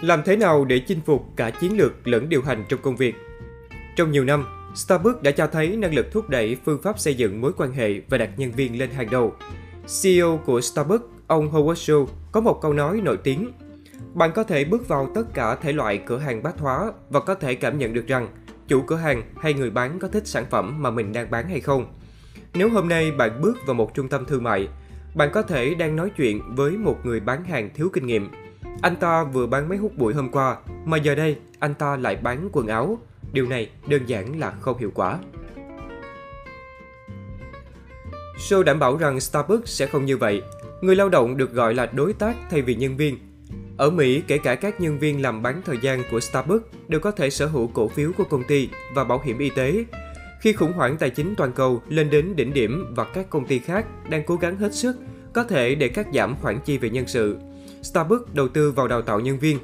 Làm thế nào để chinh phục cả chiến lược lẫn điều hành trong công việc? Trong nhiều năm, Starbucks đã cho thấy năng lực thúc đẩy phương pháp xây dựng mối quan hệ và đặt nhân viên lên hàng đầu. CEO của Starbucks, ông Howard Schultz, có một câu nói nổi tiếng. Bạn có thể bước vào tất cả thể loại cửa hàng bát hóa và có thể cảm nhận được rằng chủ cửa hàng hay người bán có thích sản phẩm mà mình đang bán hay không. Nếu hôm nay bạn bước vào một trung tâm thương mại, bạn có thể đang nói chuyện với một người bán hàng thiếu kinh nghiệm. Anh ta vừa bán máy hút bụi hôm qua, mà giờ đây anh ta lại bán quần áo. Điều này đơn giản là không hiệu quả. Show đảm bảo rằng Starbucks sẽ không như vậy. Người lao động được gọi là đối tác thay vì nhân viên. Ở Mỹ, kể cả các nhân viên làm bán thời gian của Starbucks đều có thể sở hữu cổ phiếu của công ty và bảo hiểm y tế. Khi khủng hoảng tài chính toàn cầu lên đến đỉnh điểm và các công ty khác đang cố gắng hết sức có thể để cắt giảm khoản chi về nhân sự. Starbucks đầu tư vào đào tạo nhân viên,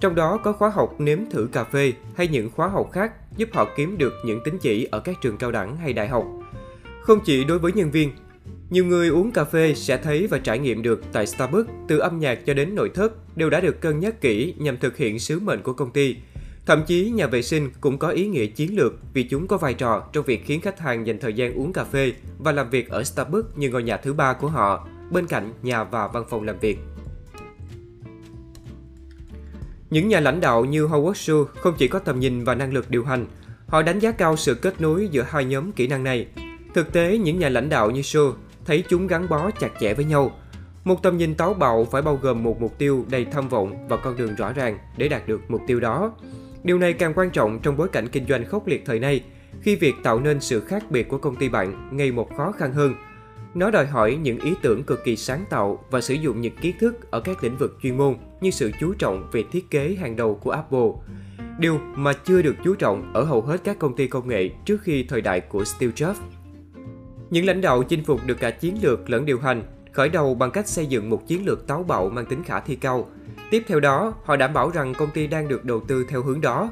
trong đó có khóa học nếm thử cà phê hay những khóa học khác giúp họ kiếm được những tín chỉ ở các trường cao đẳng hay đại học. Không chỉ đối với nhân viên, nhiều người uống cà phê sẽ thấy và trải nghiệm được tại Starbucks từ âm nhạc cho đến nội thất đều đã được cân nhắc kỹ nhằm thực hiện sứ mệnh của công ty. Thậm chí nhà vệ sinh cũng có ý nghĩa chiến lược vì chúng có vai trò trong việc khiến khách hàng dành thời gian uống cà phê và làm việc ở Starbucks như ngôi nhà thứ ba của họ, bên cạnh nhà và văn phòng làm việc. Những nhà lãnh đạo như Howard Schultz không chỉ có tầm nhìn và năng lực điều hành, họ đánh giá cao sự kết nối giữa hai nhóm kỹ năng này. Thực tế, những nhà lãnh đạo như Schultz thấy chúng gắn bó chặt chẽ với nhau. Một tầm nhìn táo bạo phải bao gồm một mục tiêu đầy tham vọng và con đường rõ ràng để đạt được mục tiêu đó. Điều này càng quan trọng trong bối cảnh kinh doanh khốc liệt thời nay, khi việc tạo nên sự khác biệt của công ty bạn ngày một khó khăn hơn. Nó đòi hỏi những ý tưởng cực kỳ sáng tạo và sử dụng những kiến thức ở các lĩnh vực chuyên môn như sự chú trọng về thiết kế hàng đầu của Apple. Điều mà chưa được chú trọng ở hầu hết các công ty công nghệ trước khi thời đại của Steve Jobs. Những lãnh đạo chinh phục được cả chiến lược lẫn điều hành, khởi đầu bằng cách xây dựng một chiến lược táo bạo mang tính khả thi cao. Tiếp theo đó, họ đảm bảo rằng công ty đang được đầu tư theo hướng đó.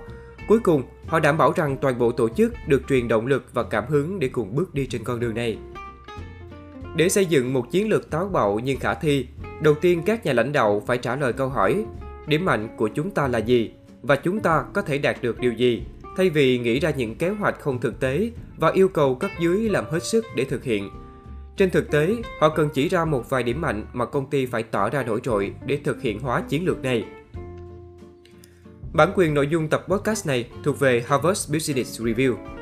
Cuối cùng, họ đảm bảo rằng toàn bộ tổ chức được truyền động lực và cảm hứng để cùng bước đi trên con đường này. Để xây dựng một chiến lược táo bạo nhưng khả thi, đầu tiên các nhà lãnh đạo phải trả lời câu hỏi điểm mạnh của chúng ta là gì và chúng ta có thể đạt được điều gì thay vì nghĩ ra những kế hoạch không thực tế và yêu cầu cấp dưới làm hết sức để thực hiện. Trên thực tế, họ cần chỉ ra một vài điểm mạnh mà công ty phải tỏ ra nổi trội để thực hiện hóa chiến lược này. Bản quyền nội dung tập podcast này thuộc về Harvard Business Review.